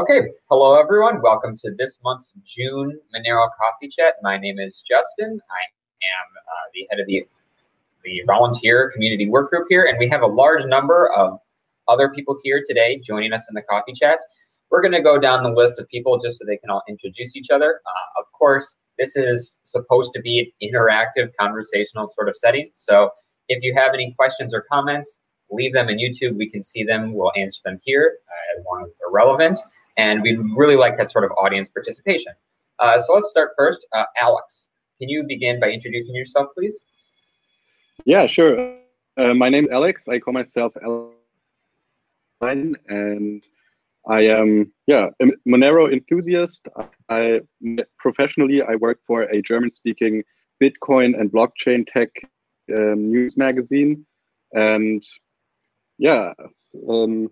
Okay, hello everyone. Welcome to this month's June Monero Coffee Chat. My name is Justin. I am uh, the head of the the volunteer community work group here, and we have a large number of other people here today joining us in the coffee chat. We're going to go down the list of people just so they can all introduce each other. Uh, of course, this is supposed to be an interactive, conversational sort of setting. So if you have any questions or comments, leave them in YouTube. We can see them. We'll answer them here uh, as long as they're relevant. And we really like that sort of audience participation. Uh, so let's start first. Uh, Alex, can you begin by introducing yourself, please? Yeah, sure. Uh, my name is Alex. I call myself Alex, and I am yeah a Monero enthusiast. I professionally I work for a German-speaking Bitcoin and blockchain tech um, news magazine, and yeah, um,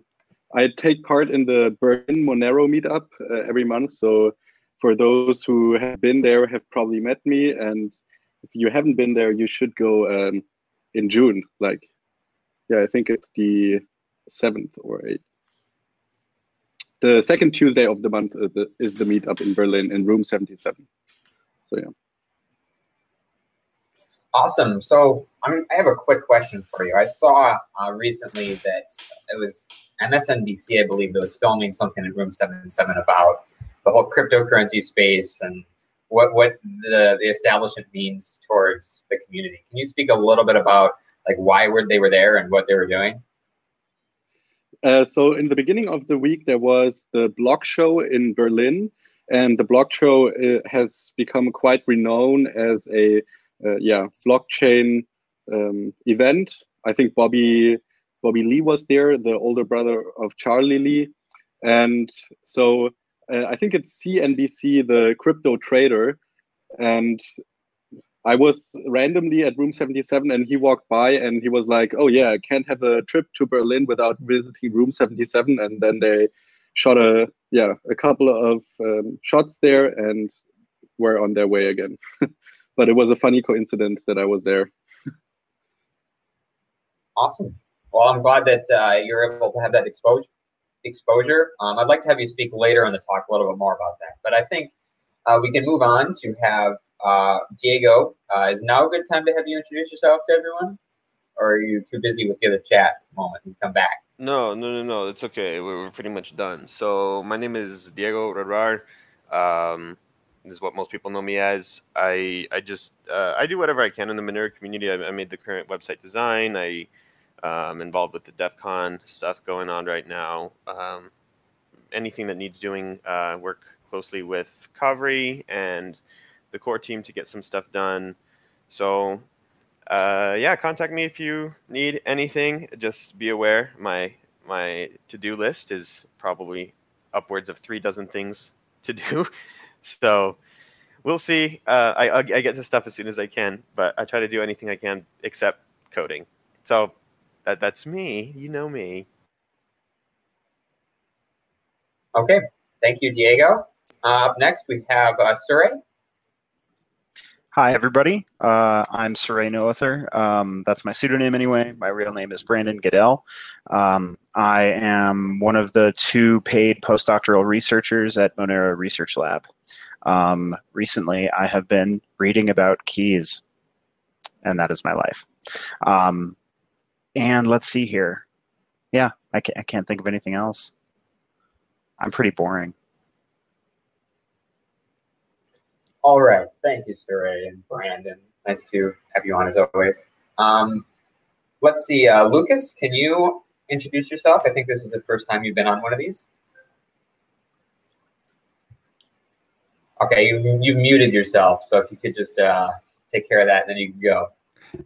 I take part in the Berlin Monero meetup uh, every month. So for those who have been there, have probably met me, and if you haven't been there, you should go um, in June. Like, yeah, I think it's the seventh or eighth. The second Tuesday of the month uh, is the meetup in Berlin in room 77. So yeah. Awesome. So I, mean, I have a quick question for you. I saw uh, recently that it was MSNBC, I believe, that was filming something in Room 77 about the whole cryptocurrency space and what what the, the establishment means towards the community. Can you speak a little bit about like why were they were there and what they were doing? Uh, so in the beginning of the week, there was the Block Show in Berlin, and the Block Show uh, has become quite renowned as a yeah blockchain um, event. I think Bobby Bobby Lee was there, the older brother of Charlie Lee, and so uh, I think it's CNBC, the crypto trader, and I was randomly at room 77 and he walked by and he was like, Oh, yeah, I can't have a trip to Berlin without visiting room 77. And then they shot a, yeah, a couple of um, shots there and were on their way again. but it was a funny coincidence that I was there. awesome. Well, I'm glad that uh, you're able to have that exposure. Exposure. Um, I'd like to have you speak later in the talk a little bit more about that. But I think uh, we can move on to have uh, Diego. Uh, is now a good time to have you introduce yourself to everyone, or are you too busy with the other chat moment and come back? No, no, no, no. It's okay. We're, we're pretty much done. So my name is Diego rehrar. Um, this is what most people know me as. I I just uh, I do whatever I can in the Monero community. I, I made the current website design. I am um, involved with the DEF CON stuff going on right now. Um, anything that needs doing, uh, work closely with Kavri and the core team to get some stuff done. So uh, yeah, contact me if you need anything. Just be aware my my to-do list is probably upwards of three dozen things to do. So we'll see. Uh, I, I get to stuff as soon as I can, but I try to do anything I can except coding. So that that's me. You know me. Okay. Thank you, Diego. Uh, up next, we have uh, Surae. Hi, everybody. Uh, I'm Surae Noether. Um, that's my pseudonym anyway. My real name is Brandon Goodell. Um, I am one of the two paid postdoctoral researchers at Monero Research Lab. Um, recently, I have been reading about keys, and that is my life. Um, and let's see here. Yeah, I can't, I can't think of anything else. I'm pretty boring. All right. Thank you, Surae and Brandon. Nice to have you on as always. Um, let's see. Uh, Lucas, can you introduce yourself? I think this is the first time you've been on one of these. Okay, you, you muted yourself. So if you could just uh, take care of that, then you can go.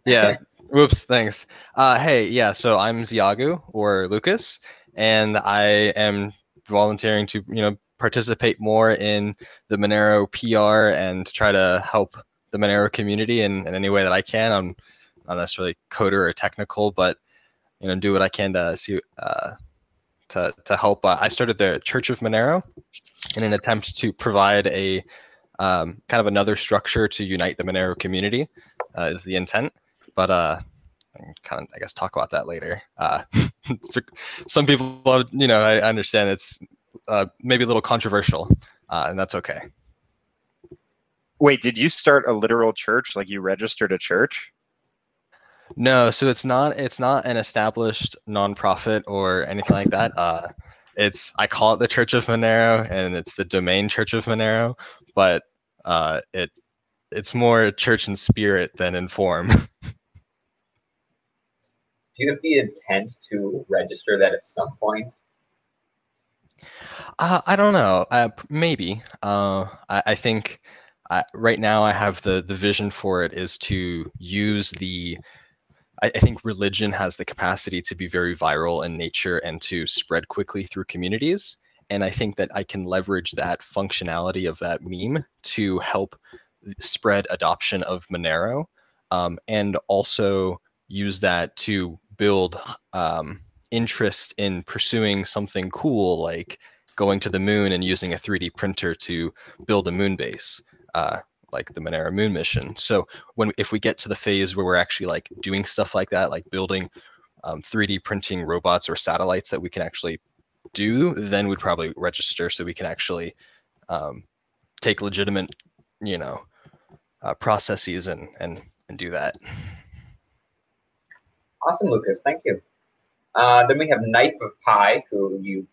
Yeah. Whoops. Thanks. Uh, hey, yeah. So I'm Ziagu or Lucas, and I am volunteering to you know participate more in the Monero PR and try to help the Monero community in, in any way that I can. I'm not necessarily coder or technical, but you know, do what I can to see uh, to to help. Uh, I started the Church of Monero in an attempt to provide a um, kind of another structure to unite the Monero community. Uh, is the intent, but uh, kind of I guess talk about that later. Uh, some people, you know, I understand it's uh, maybe a little controversial, uh, and that's okay. Wait, did you start a literal church? Like you registered a church? No, so it's not it's not an established nonprofit or anything like that. Uh, it's I call it the Church of Monero, and it's the domain Church of Monero, but uh, it it's more church in spirit than in form. Do you have the intent to register that at some point? Uh, I don't know. Uh, maybe. Uh, I, I think right now I have the the vision for it is to use the. I, I think religion has the capacity to be very viral in nature and to spread quickly through communities. And I think that I can leverage that functionality of that meme to help spread adoption of Monero, um, and also use that to build um, interest in pursuing something cool like going to the moon and using a 3D printer to build a moon base, uh, like the Monero moon mission. So when if we get to the phase where we're actually like doing stuff like that, like building um, 3D printing robots or satellites that we can actually do, then we'd probably register so we can actually um, take legitimate, you know, uh, processes and and and do that. Awesome, Lucas. Thank you. Uh, then we have Knife of Pi, who you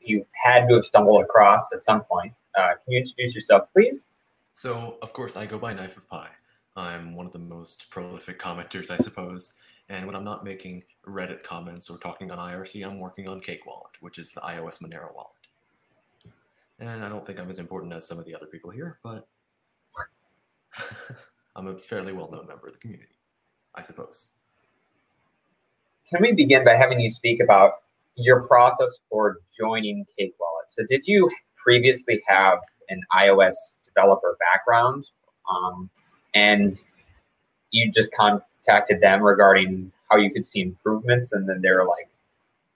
you had to have stumbled across at some point. Uh, can you introduce yourself, please? So, of course, I go by Knife of Pi. I'm one of the most prolific commenters, I suppose. And when I'm not making Reddit comments or talking on IRC, I'm working on Cake Wallet, which is the iOS Monero wallet. And I don't think I'm as important as some of the other people here, but I'm a fairly well known member of the community, I suppose. Can we begin by having you speak about your process for joining Cake Wallet? So, did you previously have an iOS developer background, um, and you just contacted them regarding how you could see improvements, and then they were like,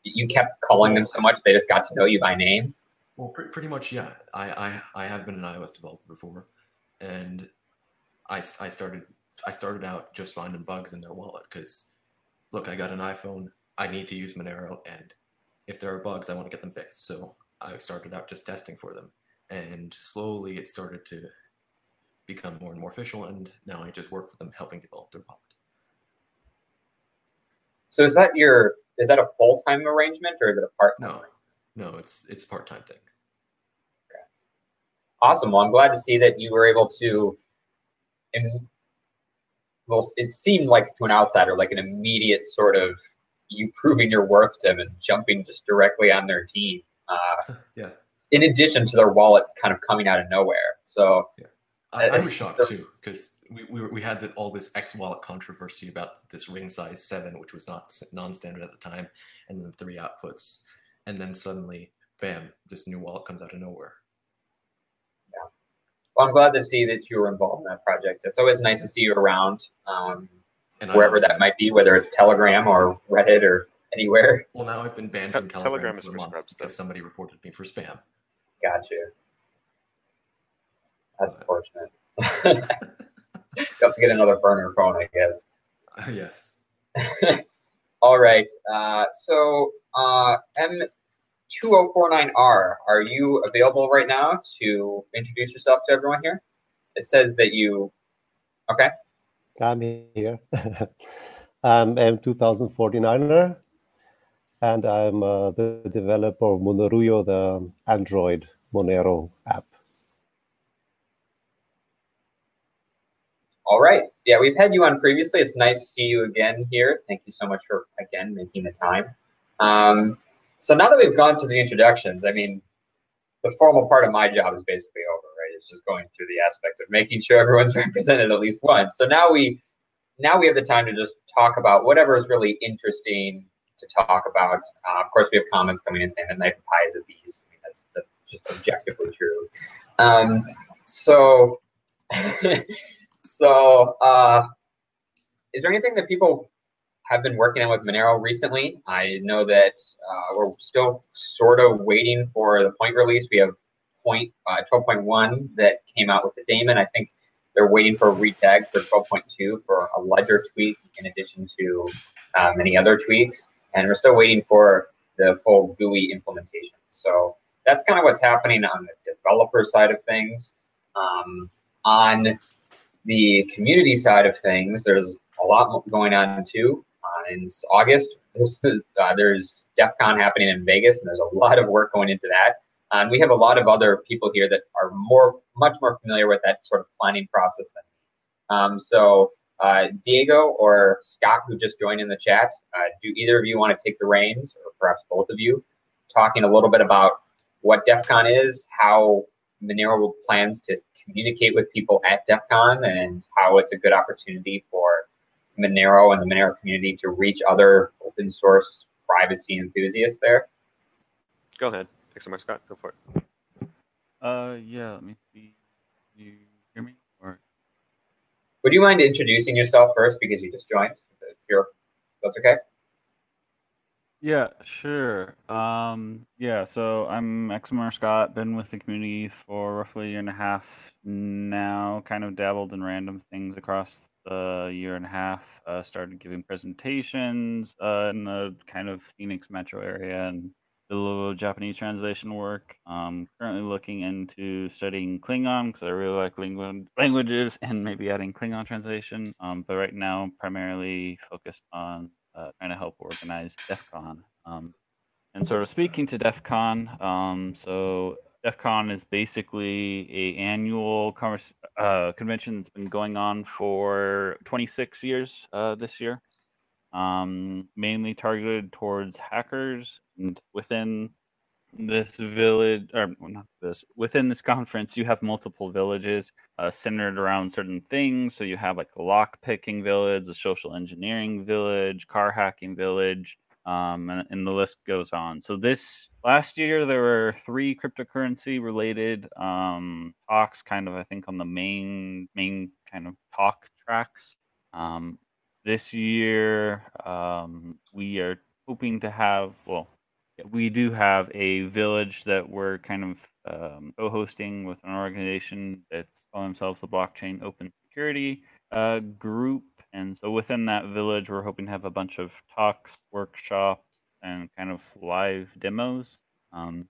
you kept calling them so much they just got to know you by name. Well, pre- pretty much, yeah. I, I I have been an iOS developer before, and I, I started I started out just finding bugs in their wallet because look, I got an iPhone, I need to use Monero, and if there are bugs, I want to get them fixed. So I started out just testing for them, and slowly it started to become more and more official, and now I just work for them, helping develop their wallet. So is that your is that a full time arrangement or is it a part? Time? No, no, it's it's part time thing. Okay. Awesome. Well, I'm glad to see that you were able to and well, it seemed like to an outsider like an immediate sort of you proving your worth to them and jumping just directly on their team. Uh, yeah. In addition to their wallet kind of coming out of nowhere. So yeah. I, I was shocked too because we, we, we had the, all this X wallet controversy about this ring size seven, which was not non-standard at the time, and then three outputs, and then suddenly, bam, this new wallet comes out of nowhere. Yeah, well, I'm glad to see that you were involved in that project. It's always nice to see you around, um, wherever that might be, whether it's Telegram or Reddit or anywhere. Well, now I've been banned from Telegram, Telegram for a month because somebody reported me for spam. Got you. That's unfortunate. you have to get another burner phone, I guess. Uh, yes. All right. Uh, so uh, M 2049R, are you available right now to introduce yourself to everyone here? It says that you, okay. I'm here. I'm M2049er, and I'm uh, the developer of Monerujo, the Android Monero app. All right. Yeah, we've had you on previously. It's nice to see you again here. Thank you so much for, again, making the time. Um, so now that we've gone through the introductions, I mean, the formal part of my job is basically over, right? It's just going through the aspect of making sure everyone's represented at least once. So now we now we have the time to just talk about whatever is really interesting to talk about. Uh, of course, we have comments coming in saying that knife pie is a beast. I mean, that's, that's just objectively true. Um, so, so uh, is there anything that people have been working on with Monero recently. I know that uh, we're still sort of waiting for the point release. We have point uh, 12.1 that came out with the daemon. I think they're waiting for a retag for 12.2 for a ledger tweak in addition to uh, many other tweaks. And we're still waiting for the full GUI implementation. So that's kind of what's happening on the developer side of things. Um, on the community side of things, there's a lot going on too. Uh, in August, uh, there's DEF CON happening in Vegas, and there's a lot of work going into that. And we have a lot of other people here that are more, much more familiar with that sort of planning process than me. Um, so uh, Diego or Scott, who just joined in the chat, uh, do either of you want to take the reins, or perhaps both of you, talking a little bit about what DEF CON is, how Monero plans to communicate with people at DEF CON, and how it's a good opportunity for Monero and the Monero community to reach other open source privacy enthusiasts there? Go ahead. XMR Scott, go for it. Uh, yeah, let me see. Can you hear me? Or Would you mind introducing yourself first because you just joined? If you're, that's okay. Yeah, sure. Um, yeah, so I'm XMR Scott, been with the community for roughly a year and a half now, kind of dabbled in random things across the year and a half. Uh, started giving presentations uh, in the kind of Phoenix metro area and a little Japanese translation work. Um, currently looking into studying Klingon because I really like languages and maybe adding Klingon translation. Um, but right now, primarily focused on uh, trying to help organize DEF CON. Um, and sort of speaking to DEF CON, um, so DEF CON is basically a annual converse, uh, convention that's been going on for 26 years uh, this year, um, mainly targeted towards hackers. And within this village, or well, not this, within this conference, you have multiple villages uh, centered around certain things. So you have like a lock picking village, a social engineering village, car hacking village, um, and, and, the list goes on. So this last year there were three cryptocurrency related um, talks, kind of I think on the main main kind of talk tracks. Um, this year um, we are hoping to have well, we do have a village that we're kind of um, co-hosting with an organization that's calling themselves the Blockchain Open Security uh, Group and so within that village, we're hoping to have a bunch of talks, workshops, and kind of live demos. Um,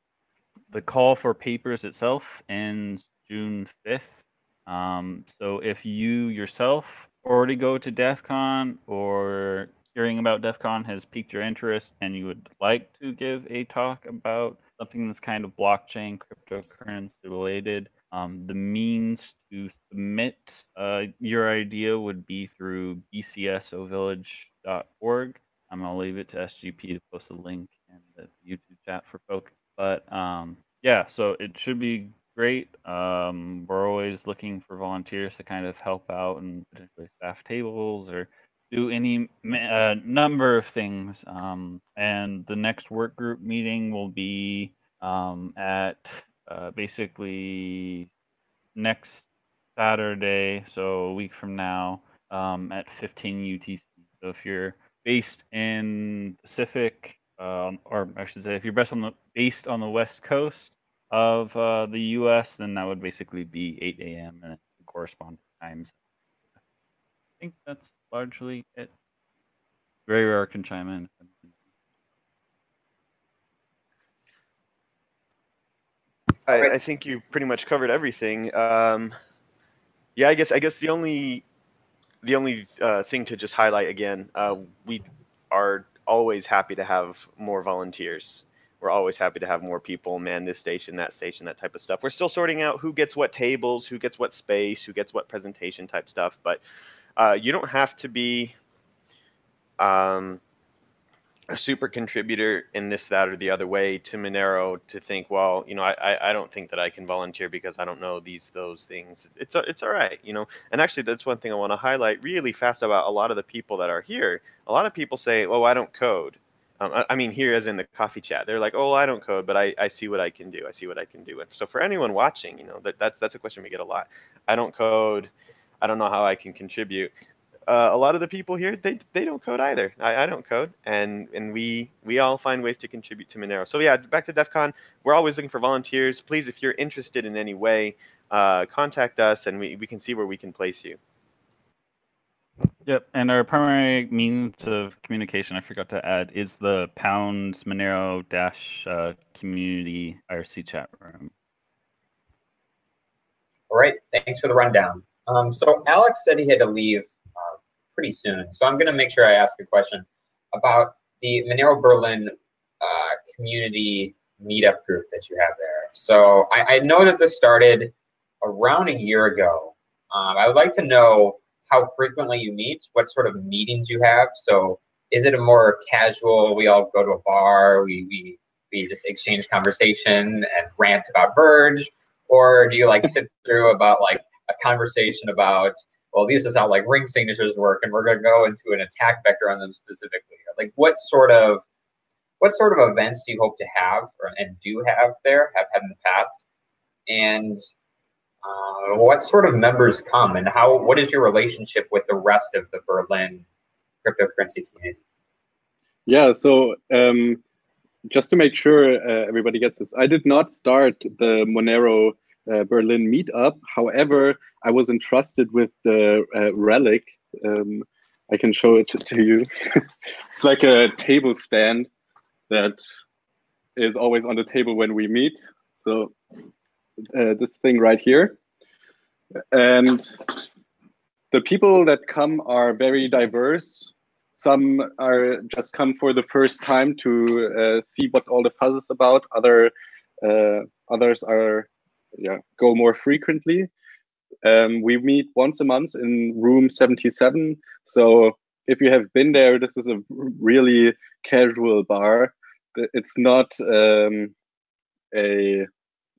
the call for papers itself ends June 5th. Um, so if you yourself already go to DEF CON or hearing about DEF CON has piqued your interest and you would like to give a talk about something that's kind of blockchain, cryptocurrency related, um, the means to submit uh, your idea would be through bcsovillage.org. I'm going to leave it to SGP to post a link in the YouTube chat for folks. But um, yeah, so it should be great. Um, we're always looking for volunteers to kind of help out and particularly staff tables or do any uh, number of things. Um, and the next work group meeting will be um, at uh, basically next Saturday, so a week from now, um, at 15 UTC. So if you're based in Pacific, um, or I should say, if you're based on the based on the West Coast of uh, the U.S., then that would basically be 8 a.m. and corresponding times. I think that's largely it. Very rare can chime in. I, I, think you pretty much covered everything. Um, yeah, I guess I guess the only the only uh, thing to just highlight again, uh, we are always happy to have more volunteers. We're always happy to have more people man this station, that station, that type of stuff. We're still sorting out who gets what tables, who gets what space, who gets what presentation type stuff. But uh, you don't have to be um, a super contributor in this, that, or the other way to Monero to think, well, you know, I, I don't think that I can volunteer because I don't know these, those things. It's, it's all right, you know. And actually, that's one thing I want to highlight really fast about a lot of the people that are here. A lot of people say, oh, I don't code. Um, I, I mean, here as in the coffee chat, they're like, oh, I don't code, but I, I see what I can do. I see what I can do. And so for anyone watching, you know, that, that's, that's a question we get a lot. I don't code. I don't know how I can contribute uh, a lot of the people here they they don't code either. I, I don't code, and and we we all find ways to contribute to Monero. So yeah, back to DEF CON, we're always looking for volunteers. Please, if you're interested in any way, uh, contact us, and we we can see where we can place you. Yep, and our primary means of communication, I forgot to add, is the pound Monero dash uh, community IRC chat room. All right, thanks for the rundown. Um, so Alex said he had to leave uh, pretty soon, so I'm going to make sure I ask a question about the Monero Berlin uh, community meetup group that you have there. So I, I, know that this started around a year ago. Um, I would like to know how frequently you meet, what sort of meetings you have. So is it a more casual, we all go to a bar, we, we, we just exchange conversation and rant about Verge? Or do you like sit through about like a conversation about, well, this is how like ring signatures work and we're going to go into an attack vector on them specifically? Like what sort of what sort of events do you hope to have or, and do have there, have had in the past? And uh, what sort of members come and how, what is your relationship with the rest of the Berlin cryptocurrency community? Yeah, so um, just to make sure uh, everybody gets this, I did not start the Monero uh, Berlin meetup. However, I was entrusted with the uh, relic. Um, I can show it to you. it's like a table stand that is always on the table when we meet. So uh, this thing right here. And the people that come are very diverse. Some are just come for the first time to uh, see what all the fuss is about. Other uh, others are yeah go more frequently. Um, we meet once a month in room 77. So if you have been there, this is a really casual bar it's not um, a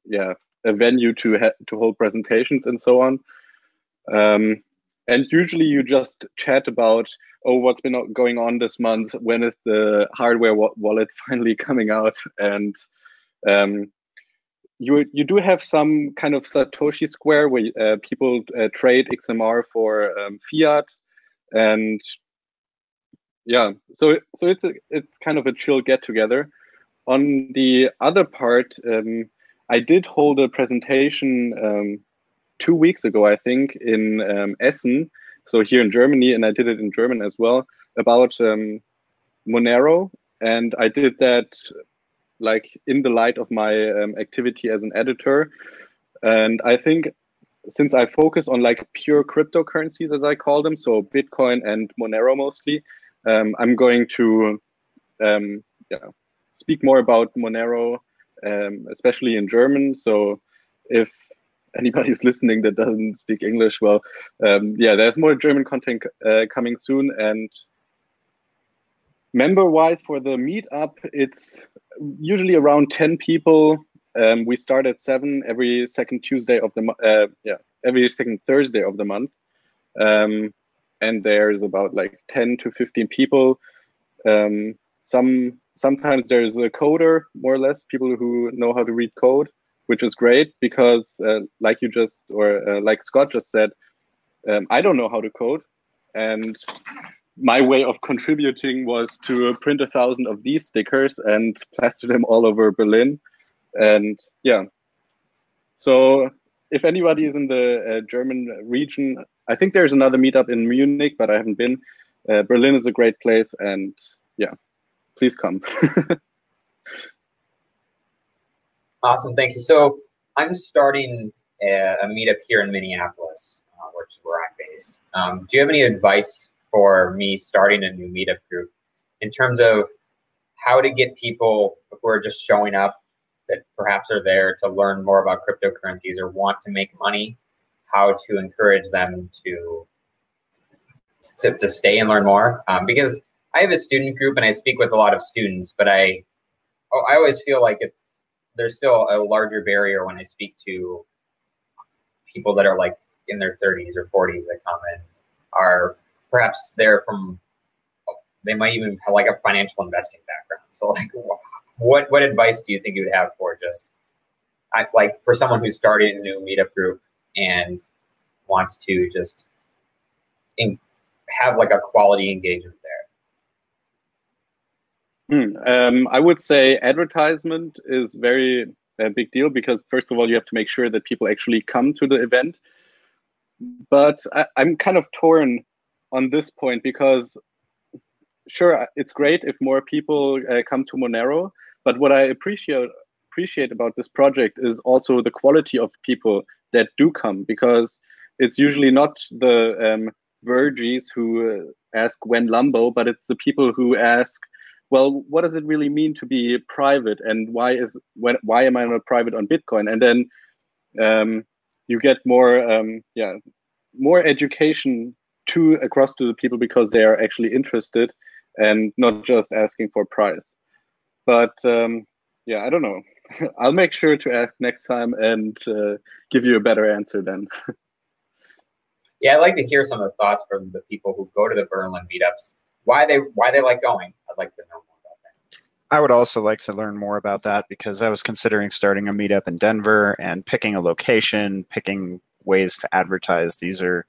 yeah a venue to to hold presentations and so on. Um, and usually you just chat about oh what's been going on this month when is the hardware wa wallet finally coming out and um, you you do have some kind of satoshi square where uh, people uh, trade xmr for um, fiat and yeah so so it's a, it's kind of a chill get together. On the other part um, i did hold a presentation um, two weeks ago i think in um, essen so here in germany and i did it in german as well about um, monero. And i did that like in the light of my um, activity as an editor and i think since i focus on like pure cryptocurrencies as i call them so bitcoin and monero mostly um, I'm going to um, yeah, speak more about Monero, um, especially in German. So if anybody's listening that doesn't speak English, well, um, yeah, there's more German content uh, coming soon. And member-wise for the meetup, it's usually around 10 people. Um, we start at seven every second Tuesday of the uh, yeah every second Thursday of the month. Um, and there's about like 10 to 15 people. Um, some sometimes there's a coder, more or less, people who know how to read code, which is great because, uh, like you just or uh, like Scott just said, um, I don't know how to code, and my way of contributing was to print a thousand of these stickers and plaster them all over Berlin, and yeah. So if anybody is in the uh, German region, I think there's another meetup in Munich, but I haven't been. Uh, Berlin is a great place, and yeah, please come. awesome, thank you. So I'm starting a, a meetup here in Minneapolis, uh, which is where I'm based. Um, do you have any advice for me starting a new meetup group in terms of how to get people who are just showing up that perhaps are there to learn more about cryptocurrencies or want to make money, how to encourage them to to, to stay and learn more. Um, because I have a student group and I speak with a lot of students, but I oh, I always feel like it's there's still a larger barrier when I speak to people that are like in their 30s or 40s that come and are perhaps they're from they might even have like a financial investing background. So like what what advice do you think you would have for just like for someone who's starting a new meetup group and wants to just in, have like a quality engagement there? Hmm, um, I would say advertisement is very a big deal because first of all you have to make sure that people actually come to the event. But I, I'm kind of torn on this point because sure it's great if more people uh, come to Monero, but what I appreciate appreciate about this project is also the quality of people that do come because it's usually not the um, verges who uh, ask when lambo but it's the people who ask, well, what does it really mean to be private, and why is when why am I not private on Bitcoin? And then um, you get more, um, yeah, more education to across to the people because they are actually interested and not just asking for price. But um, yeah, I don't know. I'll make sure to ask next time and uh, give you a better answer then. yeah, I'd like to hear some of the thoughts from the people who go to the Berlin meetups. Why they why they like going? I'd like to know more about that. I would also like to learn more about that because I was considering starting a meetup in Denver and picking a location, picking ways to advertise. These are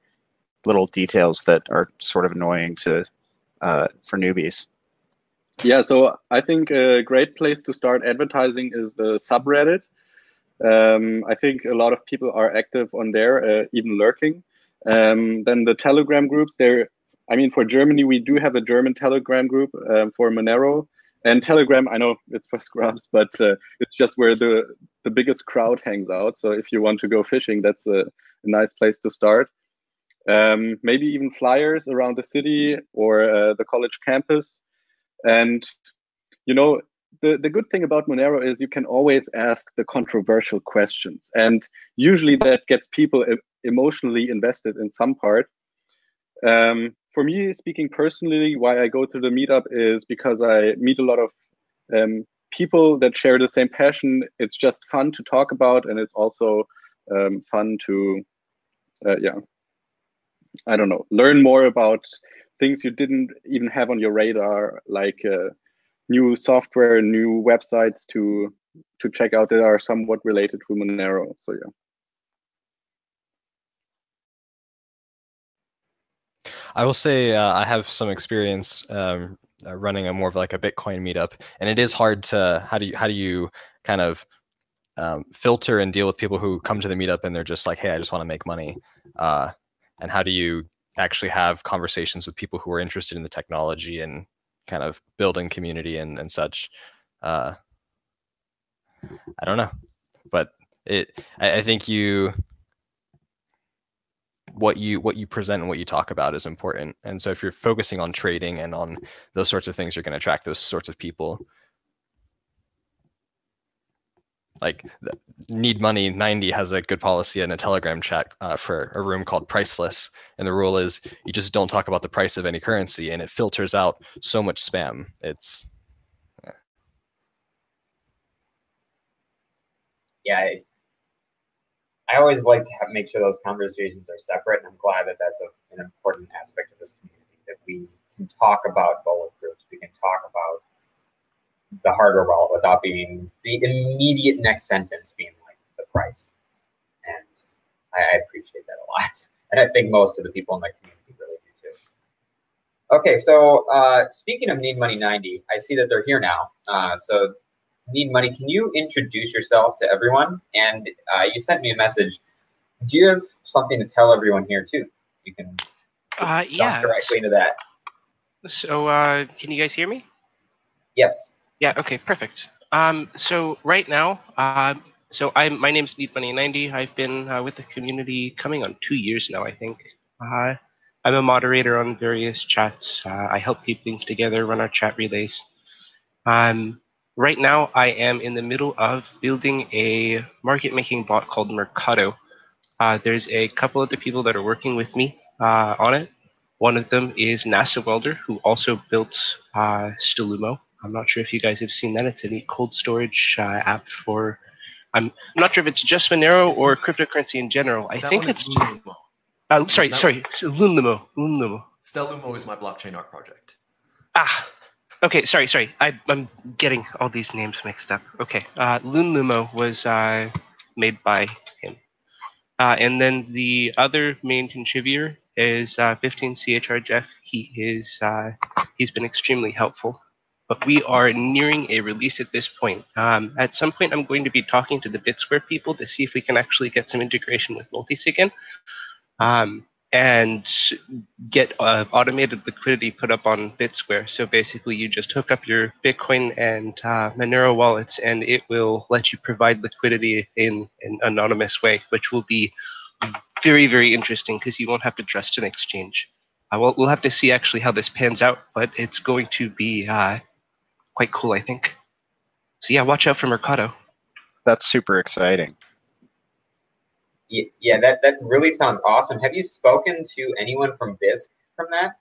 little details that are sort of annoying to uh, for newbies. Yeah, so I think a great place to start advertising is the subreddit. Um, I think a lot of people are active on there, uh, even lurking. Um, then the Telegram groups. There, I mean, for Germany, we do have a German Telegram group um, for Monero. And Telegram, I know it's for scrubs, but uh, it's just where the the biggest crowd hangs out. So if you want to go fishing, that's a, a nice place to start. Um, maybe even flyers around the city or uh, the college campus. And you know, the, the good thing about Monero is you can always ask the controversial questions. And usually that gets people emotionally invested in some part. Um, for me, speaking personally, why I go to the meetup is because I meet a lot of um, people that share the same passion. It's just fun to talk about, and it's also um, fun to, uh, yeah, I don't know, learn more about things you didn't even have on your radar, like uh, new software, new websites to to check out that are somewhat related to Monero. So yeah. I will say uh, I have some experience um, uh, running a more of like a Bitcoin meetup, and it is hard to how do you how do you kind of um, filter and deal with people who come to the meetup and they're just like, hey, I just want to make money, uh, and how do you actually have conversations with people who are interested in the technology and kind of building community and, and such. Uh, I don't know, but it. I, I think you what you what you present and what you talk about is important. And so if you're focusing on trading and on those sorts of things, you're going to attract those sorts of people. Like Need Money 90 has a good policy in a Telegram chat uh, for a room called Priceless, and the rule is you just don't talk about the price of any currency, and it filters out so much spam. It's yeah. yeah I always like to have, make sure those conversations are separate, and I'm glad that that's a, an important aspect of this community that we can talk about bullet groups. We can talk about the hardware wallet without being the immediate next sentence being like the price. And I, I appreciate that a lot, and I think most of the people in the community really do too. Okay, so uh, speaking of Need Money 90, I see that they're here now. Uh, so Need Money, can you introduce yourself to everyone? And uh, you sent me a message. Do you have something to tell everyone here too? You can uh, yeah. directly into that. So, uh, can you guys hear me? Yes. Yeah. Okay. Perfect. Um, so right now, uh, so I'm my name's Need Money 90. I've been uh, with the community coming on two years now, I think. Uh, I'm a moderator on various chats. Uh, I help keep things together, run our chat relays. Um, Right now, I am in the middle of building a market making bot called Mercado. Uh, there's a couple of the people that are working with me uh, on it. One of them is NASA Welder, who also built Stalumo. I'm not sure if you guys have seen that. It's a neat cold storage uh, app for. I'm not sure if it's just Monero or cryptocurrency in general. I That think it's. Lumo. Uh, sorry, That- sorry, Lunlumo. Lunlumo. Stellumo is my blockchain art project. Ah, okay. Sorry, sorry. I, I'm getting all these names mixed up. Okay. Uh, Lunlumo was uh, made by him, uh, and then the other main contributor is uh, 15CHR Jeff. He is uh, he's been extremely helpful. But we are nearing a release at this point. Um, at some point, I'm going to be talking to the BitSquare people to see if we can actually get some integration with multisig in. Um, and get uh, automated liquidity put up on BitSquare. So basically, you just hook up your Bitcoin and uh, Monero wallets, and it will let you provide liquidity in an anonymous way, which will be very, very interesting because you won't have to trust an exchange. Uh, we'll, we'll have to see actually how this pans out, but it's going to be uh, quite cool, I think. So yeah, watch out for Mercado. That's super exciting. Yeah, that, that really sounds awesome. Have you spoken to anyone from Bisq from that?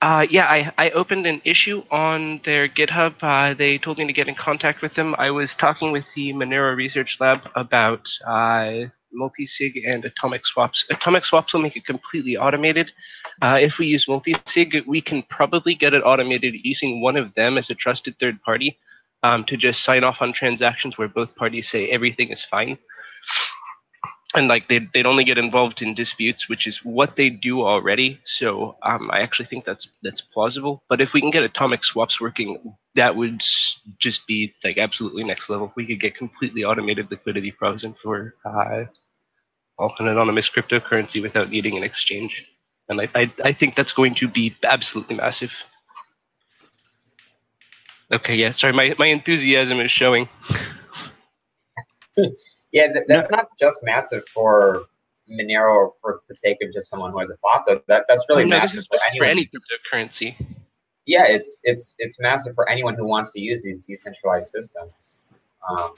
Uh, yeah, I, I opened an issue on their GitHub. Uh, they told me to get in contact with them. I was talking with the Monero Research Lab about uh, multi-sig and atomic swaps. Atomic swaps will make it completely automated. Uh, if we use multi-sig, we can probably get it automated using one of them as a trusted third party um, to just sign off on transactions where both parties say everything is fine. And like they'd, they'd only get involved in disputes, which is what they do already. So um, I actually think that's that's plausible. But if we can get atomic swaps working, that would just be like absolutely next level. We could get completely automated liquidity processing for uh, an anonymous cryptocurrency without needing an exchange. And I, I, I think that's going to be absolutely massive. Okay, yeah, sorry, my, my enthusiasm is showing. yeah, th- that's not just massive for Monero or for the sake of just someone who has a bot. Though. That that's really oh, no, massive for for any cryptocurrency. yeah, it's it's it's massive for anyone who wants to use these decentralized systems. Um,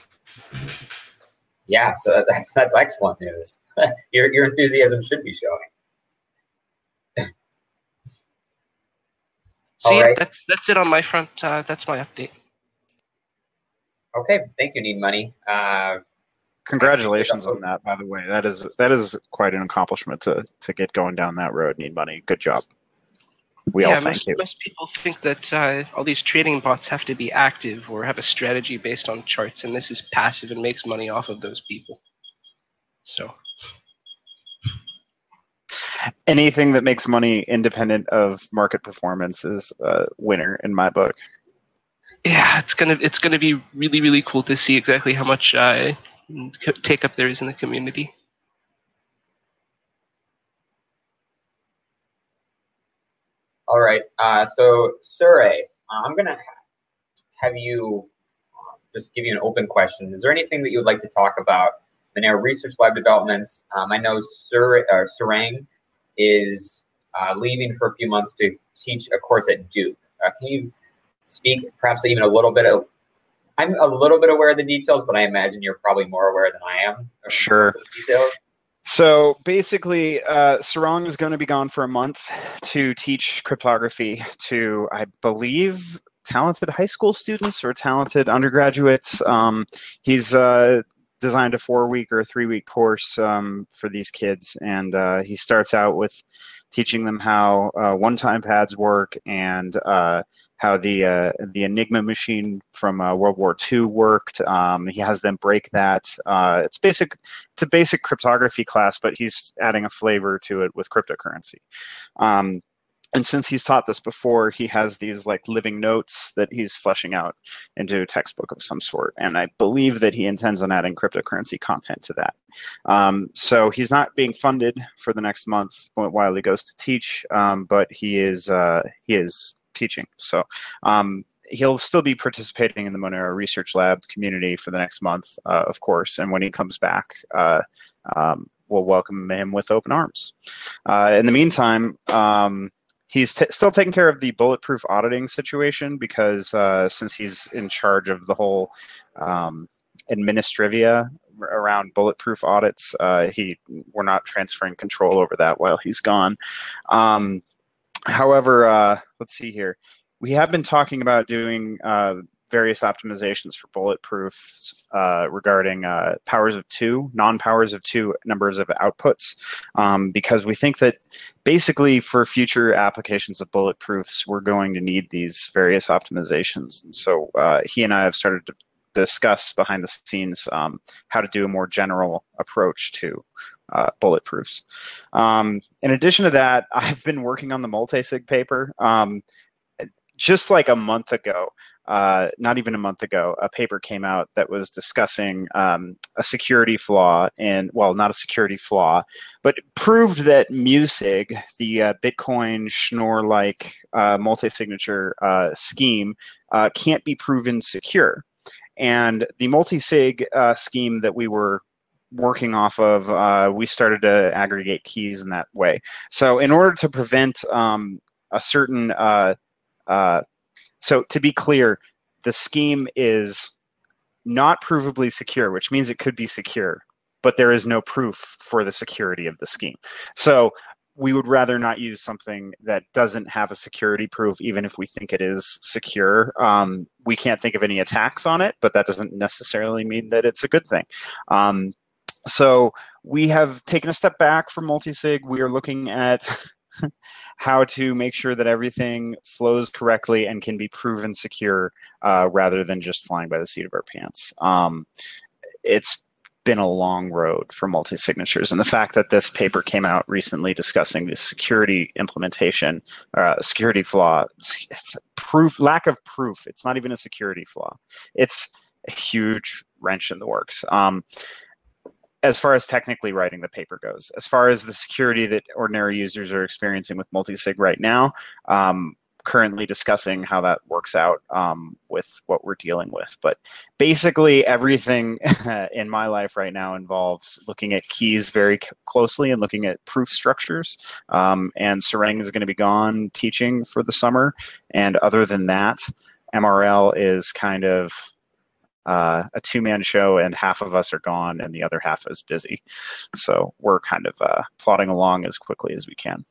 yeah, so that's that's excellent news. your your enthusiasm should be showing. So All yeah, right. that's that's it on my front. Uh, that's my update. Okay, thank you, Need Money. Uh, Congratulations on that, by the way. That is that is quite an accomplishment to to get going down that road. Need money. Good job. We yeah, all thank most, you. most people think that uh, all these trading bots have to be active or have a strategy based on charts, and this is passive and makes money off of those people. So Anything that makes money independent of market performance is a winner in my book. yeah, it's gonna it's gonna be really really cool to see exactly how much uh, take up there is in the community. all right, uh, so Sure, uh, I'm gonna have you uh, just give you an open question. Is there anything that you would like to talk about Monero Research Lab developments? Um, I know Sur uh, Sarang is uh, leaving for a few months to teach a course at Duke. Uh, can you speak perhaps even a little bit of I'm a little bit aware of the details, but I imagine you're probably more aware than I am. of Sure. those details. So basically, uh, Sarang is going to be gone for a month to teach cryptography to, I believe, talented high school students or talented undergraduates. Um, he's uh, designed a four week or three week course um, for these kids, and uh, he starts out with teaching them how uh, one time pads work and uh, how the uh, the Enigma machine from uh, World War II worked. Um, he has them break that. Uh, it's basic. It's a basic cryptography class, but he's adding a flavor to it with cryptocurrency. Um, and since he's taught this before, he has these like living notes that he's fleshing out into a textbook of some sort. And I believe that he intends on adding cryptocurrency content to that. Um, so he's not being funded for the next month while he goes to teach, um, but he is uh, he is teaching. So um, he'll still be participating in the Monero Research Lab community for the next month, uh, of course. And when he comes back, uh, um, we'll welcome him with open arms. Uh, in the meantime, um, he's t- still taking care of the bulletproof auditing situation because uh, since he's in charge of the whole um, administrivia around bulletproof audits, uh, he we're not transferring control over that while he's gone. Um, however, uh, let's see here. We have been talking about doing uh, various optimizations for bulletproof uh, regarding uh, powers of two, non-powers of two numbers of outputs, um, because we think that basically for future applications of bulletproofs, we're going to need these various optimizations. And so uh, he and I have started to discuss behind the scenes um, how to do a more general approach to uh, bulletproofs. Um, in addition to that, I've been working on the multisig paper. Um, just like a month ago, uh, not even a month ago, a paper came out that was discussing um, a security flaw in, well, not a security flaw, but proved that MuSig, the uh, Bitcoin Schnorr like uh, multi signature uh, scheme, uh, can't be proven secure. And the multi sig uh, scheme that we were working off of, we started to aggregate keys in that way. So, in order to prevent um, a certain so to be clear, the scheme is not provably secure, which means it could be secure, but there is no proof for the security of the scheme. So we would rather not use something that doesn't have a security proof, even if we think it is secure. Um, we can't think of any attacks on it, but that doesn't necessarily mean that it's a good thing. Um, so we have taken a step back from multisig. We are looking at how to make sure that everything flows correctly and can be proven secure uh, rather than just flying by the seat of our pants. Um, it's been a long road for multi signatures. And the fact that this paper came out recently discussing the security implementation, uh, security flaw, it's proof, lack of proof. It's not even a security flaw. It's a huge wrench in the works. Um, as far as technically writing the paper goes. As far as the security that ordinary users are experiencing with multisig right now, um, currently discussing how that works out um, with what we're dealing with. But basically, everything in my life right now involves looking at keys very c- closely and looking at proof structures. Um, and Sarang is going to be gone teaching for the summer. And other than that, MRL is kind of uh, a two man show and half of us are gone and the other half is busy. So we're kind of uh, plodding along as quickly as we can.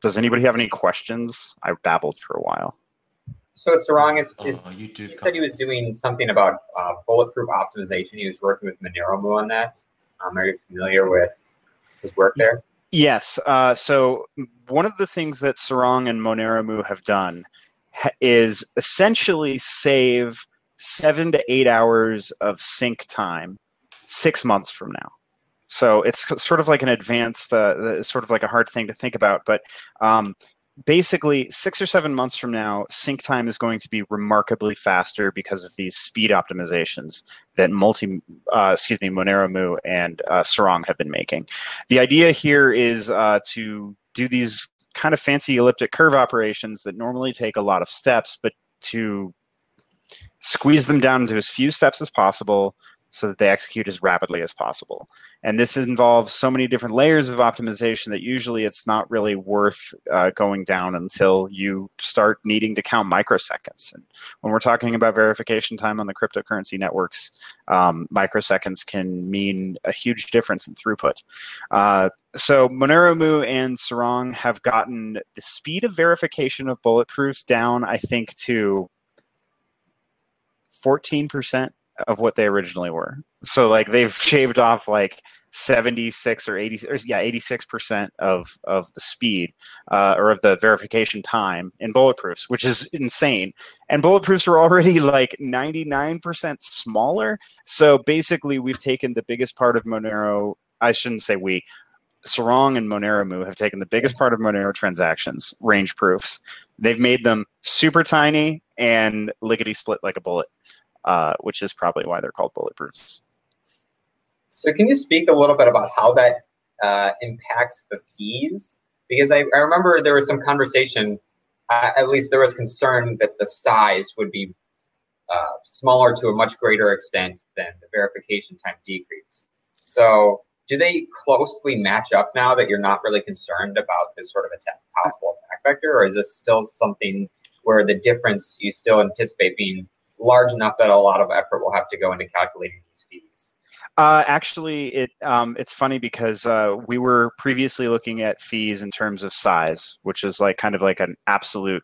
Does anybody have any questions? I babbled for a while. So Sarang is, is Oh, you do he said he was doing something about uh, bulletproof optimization. He was working with Monero on that. Um, are you familiar with his work there? Yes. Uh, so one of the things that Sarang and moneromooo have done ha- is essentially save seven to eight hours of sync time six months from now. So it's sort of like an advanced, uh, sort of like a hard thing to think about, but um, basically six or seven months from now, sync time is going to be remarkably faster because of these speed optimizations that multi, uh, excuse me, moneromooo and uh, Sarang have been making. The idea here is uh, to do these kind of fancy elliptic curve operations that normally take a lot of steps, but to squeeze them down into as few steps as possible so that they execute as rapidly as possible. And this involves so many different layers of optimization that usually it's not really worth uh, going down until you start needing to count microseconds. And when we're talking about verification time on the cryptocurrency networks, um, microseconds can mean a huge difference in throughput. Uh, so moneromooo and Sarang have gotten the speed of verification of bulletproofs down, I think, to 14% of what they originally were. So like they've shaved off like 76 or 80 or yeah 86% of of the speed uh, or of the verification time in bulletproofs which is insane. And bulletproofs were already like 99% smaller. So basically we've taken the biggest part of monero i shouldn't say we Sarang and monero have taken the biggest part of monero transactions range proofs. They've made them super tiny and lickety split like a bullet uh, which is probably why they're called bulletproofs So can you speak a little bit about how that uh, impacts the fees? Because I, I remember there was some conversation, uh, at least there was concern that the size would be uh, smaller to a much greater extent than the verification time decrease. So do they closely match up now that you're not really concerned about this sort of attack, possible attack vector, or is this still something where the difference you still anticipate being large enough that a lot of effort will have to go into calculating these fees? Uh, actually, it um, it's funny because uh, we were previously looking at fees in terms of size, which is like kind of like an absolute